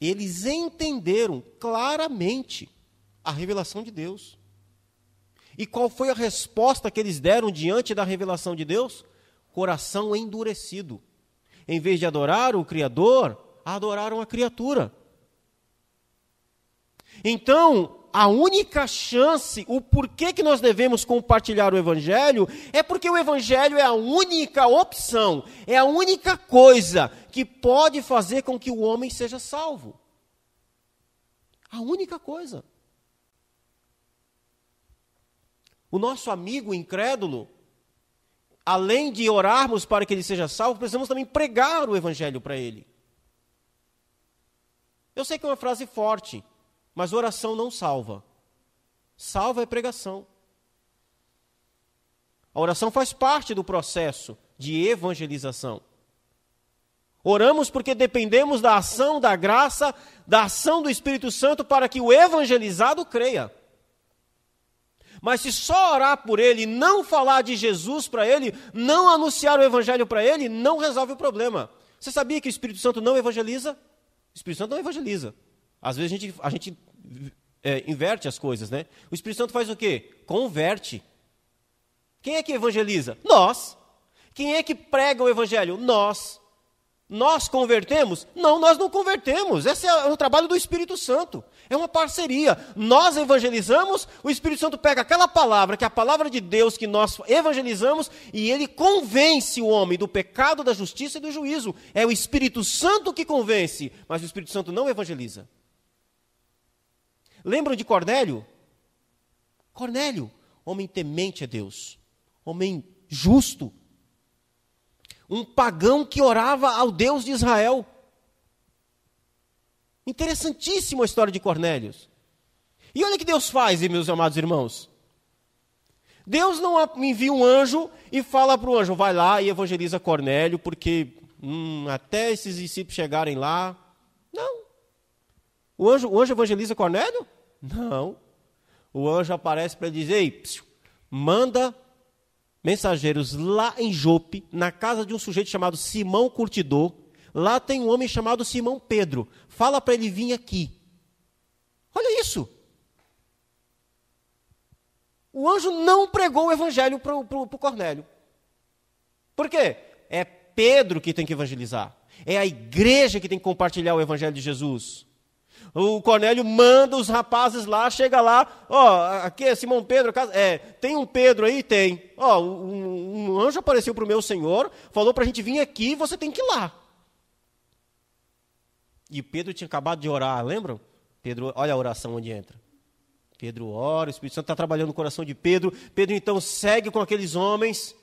[SPEAKER 1] eles entenderam claramente a revelação de Deus. E qual foi a resposta que eles deram diante da revelação de Deus? coração endurecido. Em vez de adorar o Criador, adoraram a criatura. Então, a única chance, o porquê que nós devemos compartilhar o Evangelho, é porque o Evangelho é a única opção, é a única coisa que pode fazer com que o homem seja salvo. A única coisa. O nosso amigo incrédulo, além de orarmos para que ele seja salvo, precisamos também pregar o evangelho para ele. Eu sei que é uma frase forte, mas oração não salva. Salva é pregação. A oração faz parte do processo de evangelização. Oramos porque dependemos da ação da graça, da ação do Espírito Santo para que o evangelizado creia. Mas se só orar por ele, não falar de Jesus para ele, não anunciar o evangelho para ele, não resolve o problema. Você sabia que o Espírito Santo não evangeliza? O Espírito Santo não evangeliza. Às vezes a gente, a gente é, inverte as coisas, né? O Espírito Santo faz o quê? Converte. Quem é que evangeliza? Nós. Quem é que prega o evangelho? Nós. Nós convertemos? Não, nós não convertemos. Esse é o trabalho do Espírito Santo. É uma parceria. Nós evangelizamos, o Espírito Santo pega aquela palavra, que é a palavra de Deus que nós evangelizamos, e ele convence o homem do pecado, da justiça e do juízo. É o Espírito Santo que convence, mas o Espírito Santo não evangeliza. Lembram de Cornélio? Cornélio, homem temente a Deus, homem justo, um pagão que orava ao Deus de Israel. Interessantíssima a história de Cornélios. E olha o que Deus faz, meus amados irmãos. Deus não envia um anjo e fala para o anjo, vai lá e evangeliza Cornélio, porque hum, até esses discípulos chegarem lá. Não. O anjo, o anjo evangeliza Cornélio? Não. O anjo aparece para dizer, Ei, psiu, manda mensageiros lá em Jope, na casa de um sujeito chamado Simão Curtidor. Lá tem um homem chamado Simão Pedro. Fala para ele vir aqui. Olha isso. O anjo não pregou o evangelho para o Cornélio. Por quê? É Pedro que tem que evangelizar. É a igreja que tem que compartilhar o evangelho de Jesus. O Cornélio manda os rapazes lá, chega lá, ó, aqui é Simão Pedro, é, tem um Pedro aí? Tem. Ó, um, um anjo apareceu para o meu senhor, falou para a gente vir aqui, você tem que ir lá. E Pedro tinha acabado de orar, lembram? Pedro, olha a oração onde entra. Pedro ora, o Espírito Santo está trabalhando no coração de Pedro. Pedro então segue com aqueles homens.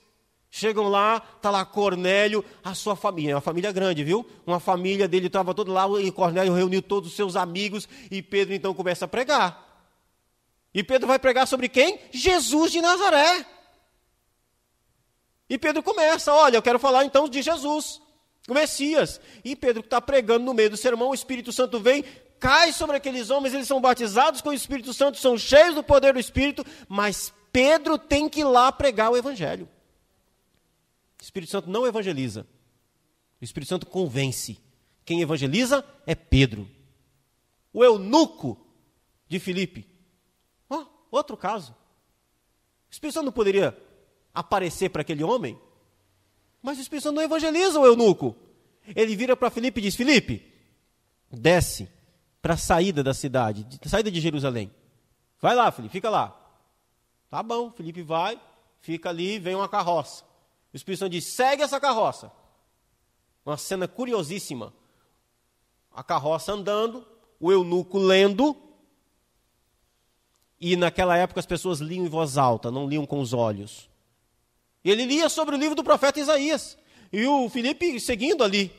[SPEAKER 1] Chegam lá, está lá Cornélio, a sua família, é uma família grande, viu? Uma família dele estava todo lá, e Cornélio reuniu todos os seus amigos, e Pedro então começa a pregar. E Pedro vai pregar sobre quem? Jesus de Nazaré. E Pedro começa, olha, eu quero falar então de Jesus, o Messias. E Pedro está pregando no meio do sermão, o Espírito Santo vem, cai sobre aqueles homens, eles são batizados com o Espírito Santo, são cheios do poder do Espírito, mas Pedro tem que ir lá pregar o Evangelho. O Espírito Santo não evangeliza. O Espírito Santo convence. Quem evangeliza é Pedro. O eunuco de Filipe. Oh, outro caso. O Espírito Santo não poderia aparecer para aquele homem, mas o Espírito Santo não evangeliza o eunuco. Ele vira para Filipe e diz: Filipe, desce para a saída da cidade, saída de Jerusalém. Vai lá, Felipe, fica lá. Tá bom, Felipe vai, fica ali, vem uma carroça. O Espírito Santo diz: segue essa carroça. Uma cena curiosíssima. A carroça andando, o eunuco lendo. E naquela época as pessoas liam em voz alta, não liam com os olhos. E ele lia sobre o livro do profeta Isaías. E o Felipe seguindo ali.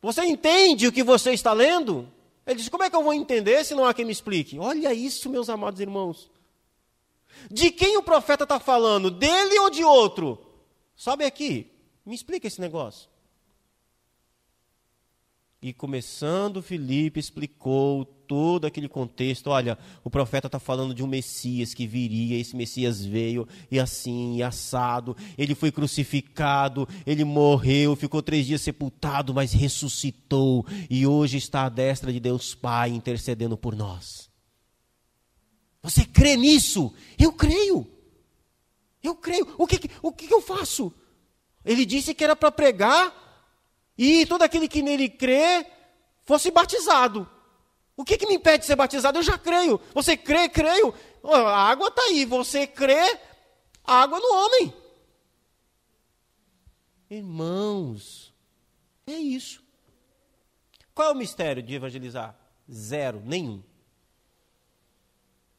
[SPEAKER 1] Você entende o que você está lendo? Ele diz: Como é que eu vou entender se não há quem me explique? Olha isso, meus amados irmãos. De quem o profeta está falando? Dele ou de outro? Sobe aqui, me explica esse negócio. E começando, Filipe explicou todo aquele contexto. Olha, o profeta está falando de um Messias que viria, esse Messias veio, e assim, e assado. Ele foi crucificado, ele morreu, ficou três dias sepultado, mas ressuscitou, e hoje está à destra de Deus Pai intercedendo por nós. Você crê nisso? Eu creio. Eu creio. O que, o que eu faço? Ele disse que era para pregar e todo aquele que nele crê fosse batizado. O que, que me impede de ser batizado? Eu já creio. Você crê, creio. A água está aí. Você crê, água no homem. Irmãos, é isso. Qual é o mistério de evangelizar? Zero, nenhum.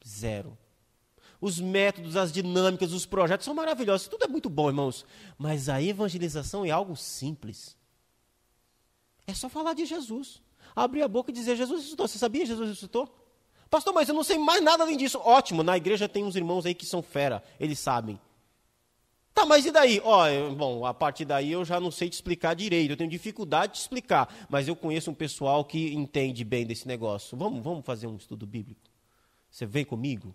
[SPEAKER 1] Zero. Os métodos, as dinâmicas, os projetos são maravilhosos. Tudo é muito bom, irmãos. Mas a evangelização é algo simples. É só falar de Jesus. Abrir a boca e dizer: Jesus ressuscitou. Você sabia que Jesus ressuscitou? Pastor, mas eu não sei mais nada além disso. Ótimo, na igreja tem uns irmãos aí que são fera, eles sabem. Tá, mas e daí? Ó, oh, bom, a partir daí eu já não sei te explicar direito, eu tenho dificuldade de explicar, mas eu conheço um pessoal que entende bem desse negócio. Vamos, vamos fazer um estudo bíblico? Você vem comigo?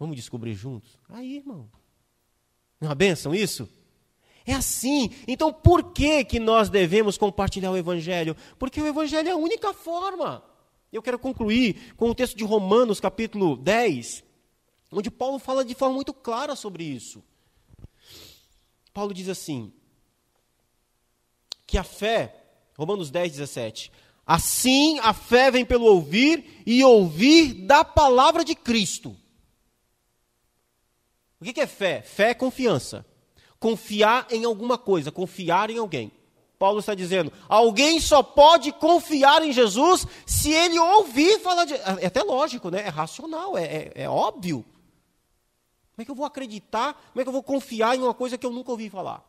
[SPEAKER 1] Vamos descobrir juntos? Aí, irmão. Não é uma bênção isso? É assim. Então, por que, que nós devemos compartilhar o Evangelho? Porque o Evangelho é a única forma. Eu quero concluir com o texto de Romanos, capítulo 10, onde Paulo fala de forma muito clara sobre isso. Paulo diz assim: que a fé, Romanos 10, 17, Assim, a fé vem pelo ouvir e ouvir da palavra de Cristo. O que é fé? Fé é confiança. Confiar em alguma coisa, confiar em alguém. Paulo está dizendo: alguém só pode confiar em Jesus se ele ouvir falar de. É até lógico, né? É racional, é, é, é óbvio. Como é que eu vou acreditar? Como é que eu vou confiar em uma coisa que eu nunca ouvi falar?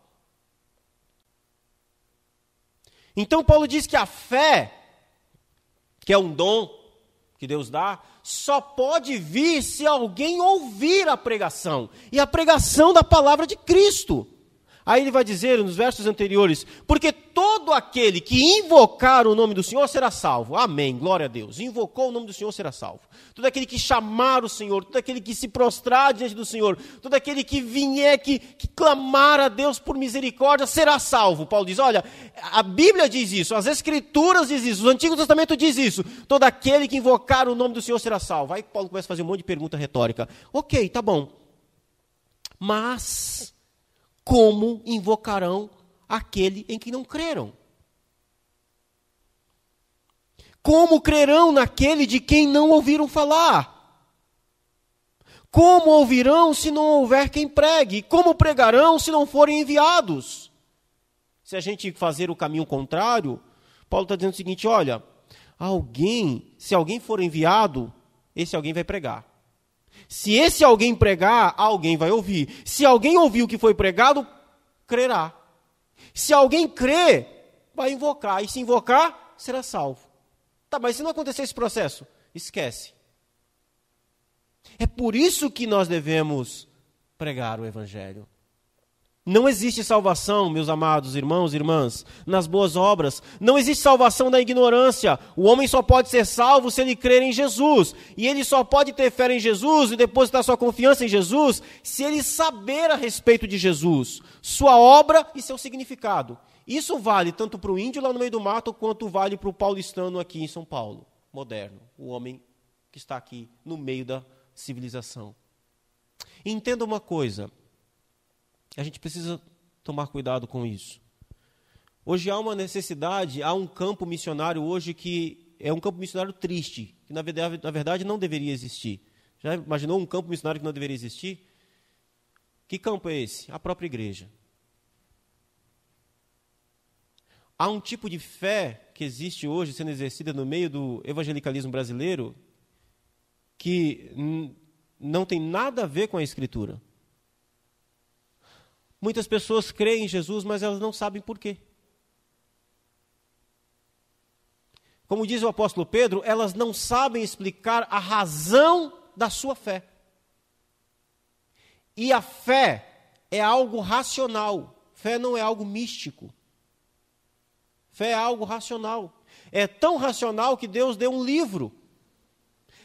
[SPEAKER 1] Então, Paulo diz que a fé que é um dom que Deus dá, só pode vir se alguém ouvir a pregação e a pregação da palavra de Cristo. Aí ele vai dizer nos versos anteriores: Porque todo aquele que invocar o nome do Senhor será salvo. Amém, glória a Deus. Invocou o nome do Senhor será salvo. Todo aquele que chamar o Senhor, todo aquele que se prostrar diante do Senhor, todo aquele que vier, que, que clamar a Deus por misericórdia, será salvo. Paulo diz: Olha, a Bíblia diz isso, as Escrituras diz isso, o Antigo Testamento diz isso. Todo aquele que invocar o nome do Senhor será salvo. Aí Paulo começa a fazer um monte de pergunta retórica. Ok, tá bom. Mas como invocarão aquele em que não creram? Como crerão naquele de quem não ouviram falar? Como ouvirão se não houver quem pregue? Como pregarão se não forem enviados? Se a gente fazer o caminho contrário, Paulo está dizendo o seguinte: olha, alguém, se alguém for enviado, esse alguém vai pregar. Se esse alguém pregar, alguém vai ouvir. Se alguém ouvir o que foi pregado, crerá. Se alguém crê, vai invocar. E se invocar, será salvo. Tá, mas se não acontecer esse processo, esquece. É por isso que nós devemos pregar o Evangelho. Não existe salvação, meus amados irmãos e irmãs, nas boas obras. Não existe salvação na ignorância. O homem só pode ser salvo se ele crer em Jesus. E ele só pode ter fé em Jesus e depositar sua confiança em Jesus se ele saber a respeito de Jesus, sua obra e seu significado. Isso vale tanto para o índio lá no meio do mato, quanto vale para o paulistano aqui em São Paulo, moderno, o homem que está aqui no meio da civilização. entenda uma coisa: a gente precisa tomar cuidado com isso. Hoje há uma necessidade, há um campo missionário hoje que é um campo missionário triste, que na verdade, não deveria existir. Já imaginou um campo missionário que não deveria existir? Que campo é esse? A própria igreja. Há um tipo de fé que existe hoje sendo exercida no meio do evangelicalismo brasileiro que não tem nada a ver com a Escritura. Muitas pessoas creem em Jesus, mas elas não sabem por quê. Como diz o apóstolo Pedro, elas não sabem explicar a razão da sua fé. E a fé é algo racional, fé não é algo místico. Fé é algo racional. É tão racional que Deus deu um livro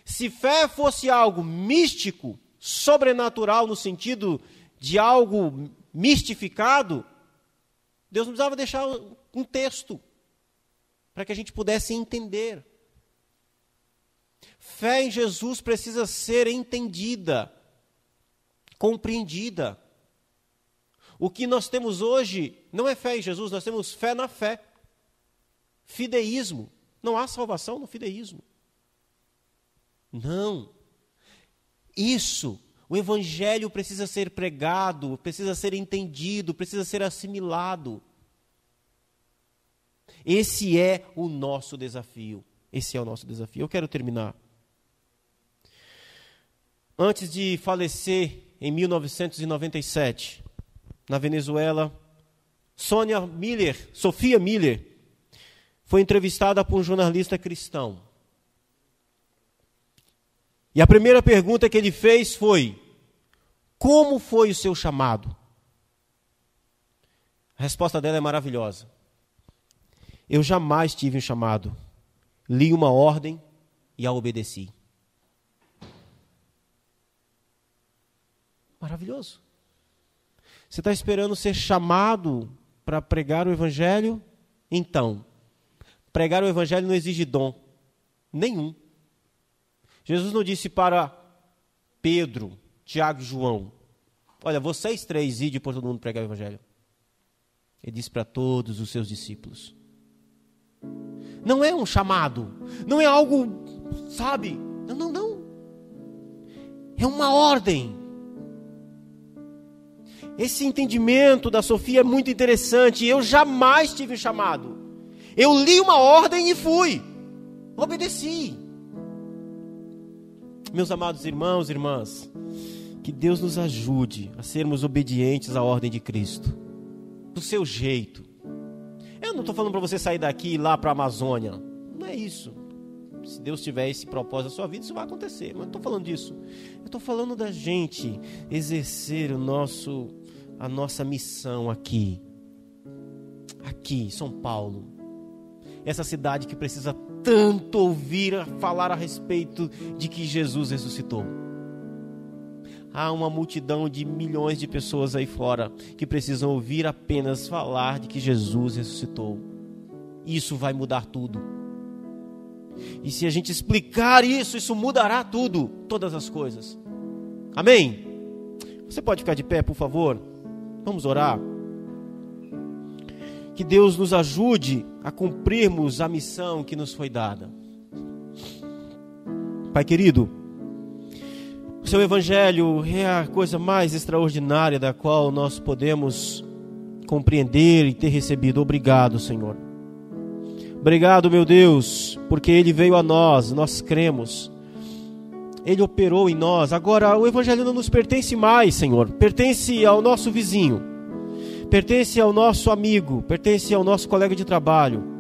[SPEAKER 1] se fé fosse algo místico, sobrenatural, no sentido de algo mistificado, Deus não precisava deixar um texto para que a gente pudesse entender. Fé em Jesus precisa ser entendida, compreendida. O que nós temos hoje não é fé em Jesus, nós temos fé na fé. Fideísmo. Não há salvação no fideísmo. Não. Isso, o evangelho precisa ser pregado, precisa ser entendido, precisa ser assimilado. Esse é o nosso desafio. Esse é o nosso desafio. Eu quero terminar. Antes de falecer em 1997, na Venezuela, Sônia Miller, Sofia Miller, foi entrevistada por um jornalista cristão. E a primeira pergunta que ele fez foi: Como foi o seu chamado? A resposta dela é maravilhosa. Eu jamais tive um chamado. Li uma ordem e a obedeci. Maravilhoso. Você está esperando ser chamado para pregar o Evangelho? Então, pregar o Evangelho não exige dom nenhum. Jesus não disse para Pedro, Tiago e João: Olha, vocês três idem por todo mundo pregar o Evangelho. Ele disse para todos os seus discípulos. Não é um chamado, não é algo, sabe? Não, não, não. É uma ordem. Esse entendimento da Sofia é muito interessante. Eu jamais tive um chamado. Eu li uma ordem e fui. Obedeci. Meus amados irmãos e irmãs, que Deus nos ajude a sermos obedientes à ordem de Cristo, do seu jeito. Eu não estou falando para você sair daqui e ir lá para a Amazônia, não é isso. Se Deus tiver esse propósito na sua vida, isso vai acontecer. Mas não estou falando disso. Eu estou falando da gente exercer o nosso, a nossa missão aqui, aqui, São Paulo, essa cidade que precisa tanto ouvir falar a respeito de que Jesus ressuscitou. Há uma multidão de milhões de pessoas aí fora que precisam ouvir apenas falar de que Jesus ressuscitou. Isso vai mudar tudo. E se a gente explicar isso, isso mudará tudo, todas as coisas. Amém? Você pode ficar de pé, por favor? Vamos orar. Que Deus nos ajude a cumprirmos a missão que nos foi dada. Pai querido, o seu Evangelho é a coisa mais extraordinária da qual nós podemos compreender e ter recebido. Obrigado, Senhor. Obrigado, meu Deus, porque Ele veio a nós, nós cremos. Ele operou em nós. Agora, o Evangelho não nos pertence mais, Senhor. Pertence ao nosso vizinho, pertence ao nosso amigo, pertence ao nosso colega de trabalho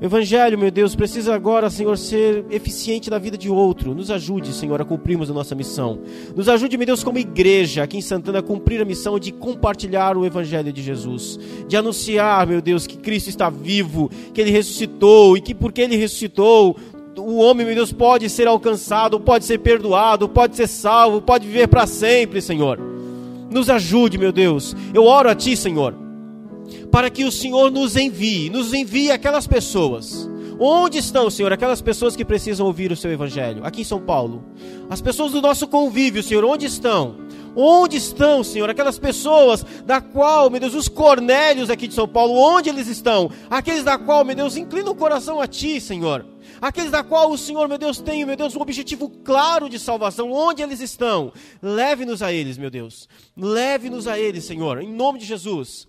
[SPEAKER 1] o Evangelho, meu Deus, precisa agora, Senhor, ser eficiente na vida de outro. Nos ajude, Senhor, a cumprirmos a nossa missão. Nos ajude, meu Deus, como igreja aqui em Santana, a cumprir a missão de compartilhar o Evangelho de Jesus. De anunciar, meu Deus, que Cristo está vivo, que Ele ressuscitou e que porque Ele ressuscitou, o homem, meu Deus, pode ser alcançado, pode ser perdoado, pode ser salvo, pode viver para sempre, Senhor. Nos ajude, meu Deus. Eu oro a Ti, Senhor para que o Senhor nos envie, nos envie aquelas pessoas. Onde estão, Senhor, aquelas pessoas que precisam ouvir o seu evangelho? Aqui em São Paulo. As pessoas do nosso convívio, Senhor, onde estão? Onde estão, Senhor, aquelas pessoas da qual, meu Deus, os cornélios aqui de São Paulo, onde eles estão? Aqueles da qual, meu Deus, inclina o coração a Ti, Senhor. Aqueles da qual o Senhor, meu Deus, tem, meu Deus, um objetivo claro de salvação. Onde eles estão? Leve-nos a eles, meu Deus. Leve-nos a eles, Senhor, em nome de Jesus.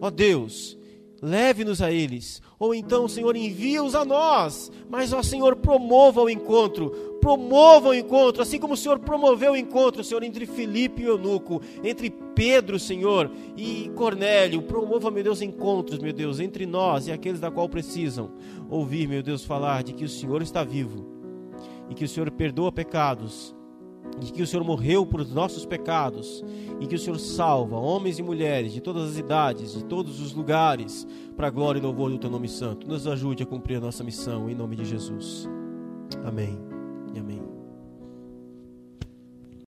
[SPEAKER 1] Ó Deus, leve-nos a eles. Ou então, Senhor, envia-os a nós. Mas, ó Senhor, promova o encontro. Promova o encontro, assim como o Senhor promoveu o encontro, Senhor, entre Filipe e Eunuco, entre Pedro, Senhor, e Cornélio. Promova, meu Deus, encontros, meu Deus, entre nós e aqueles da qual precisam ouvir, meu Deus, falar de que o Senhor está vivo e que o Senhor perdoa pecados de que o Senhor morreu por nossos pecados e que o Senhor salva homens e mulheres de todas as idades, de todos os lugares, para a glória e louvor do teu nome santo. Nos ajude a cumprir a nossa missão em nome de Jesus. Amém.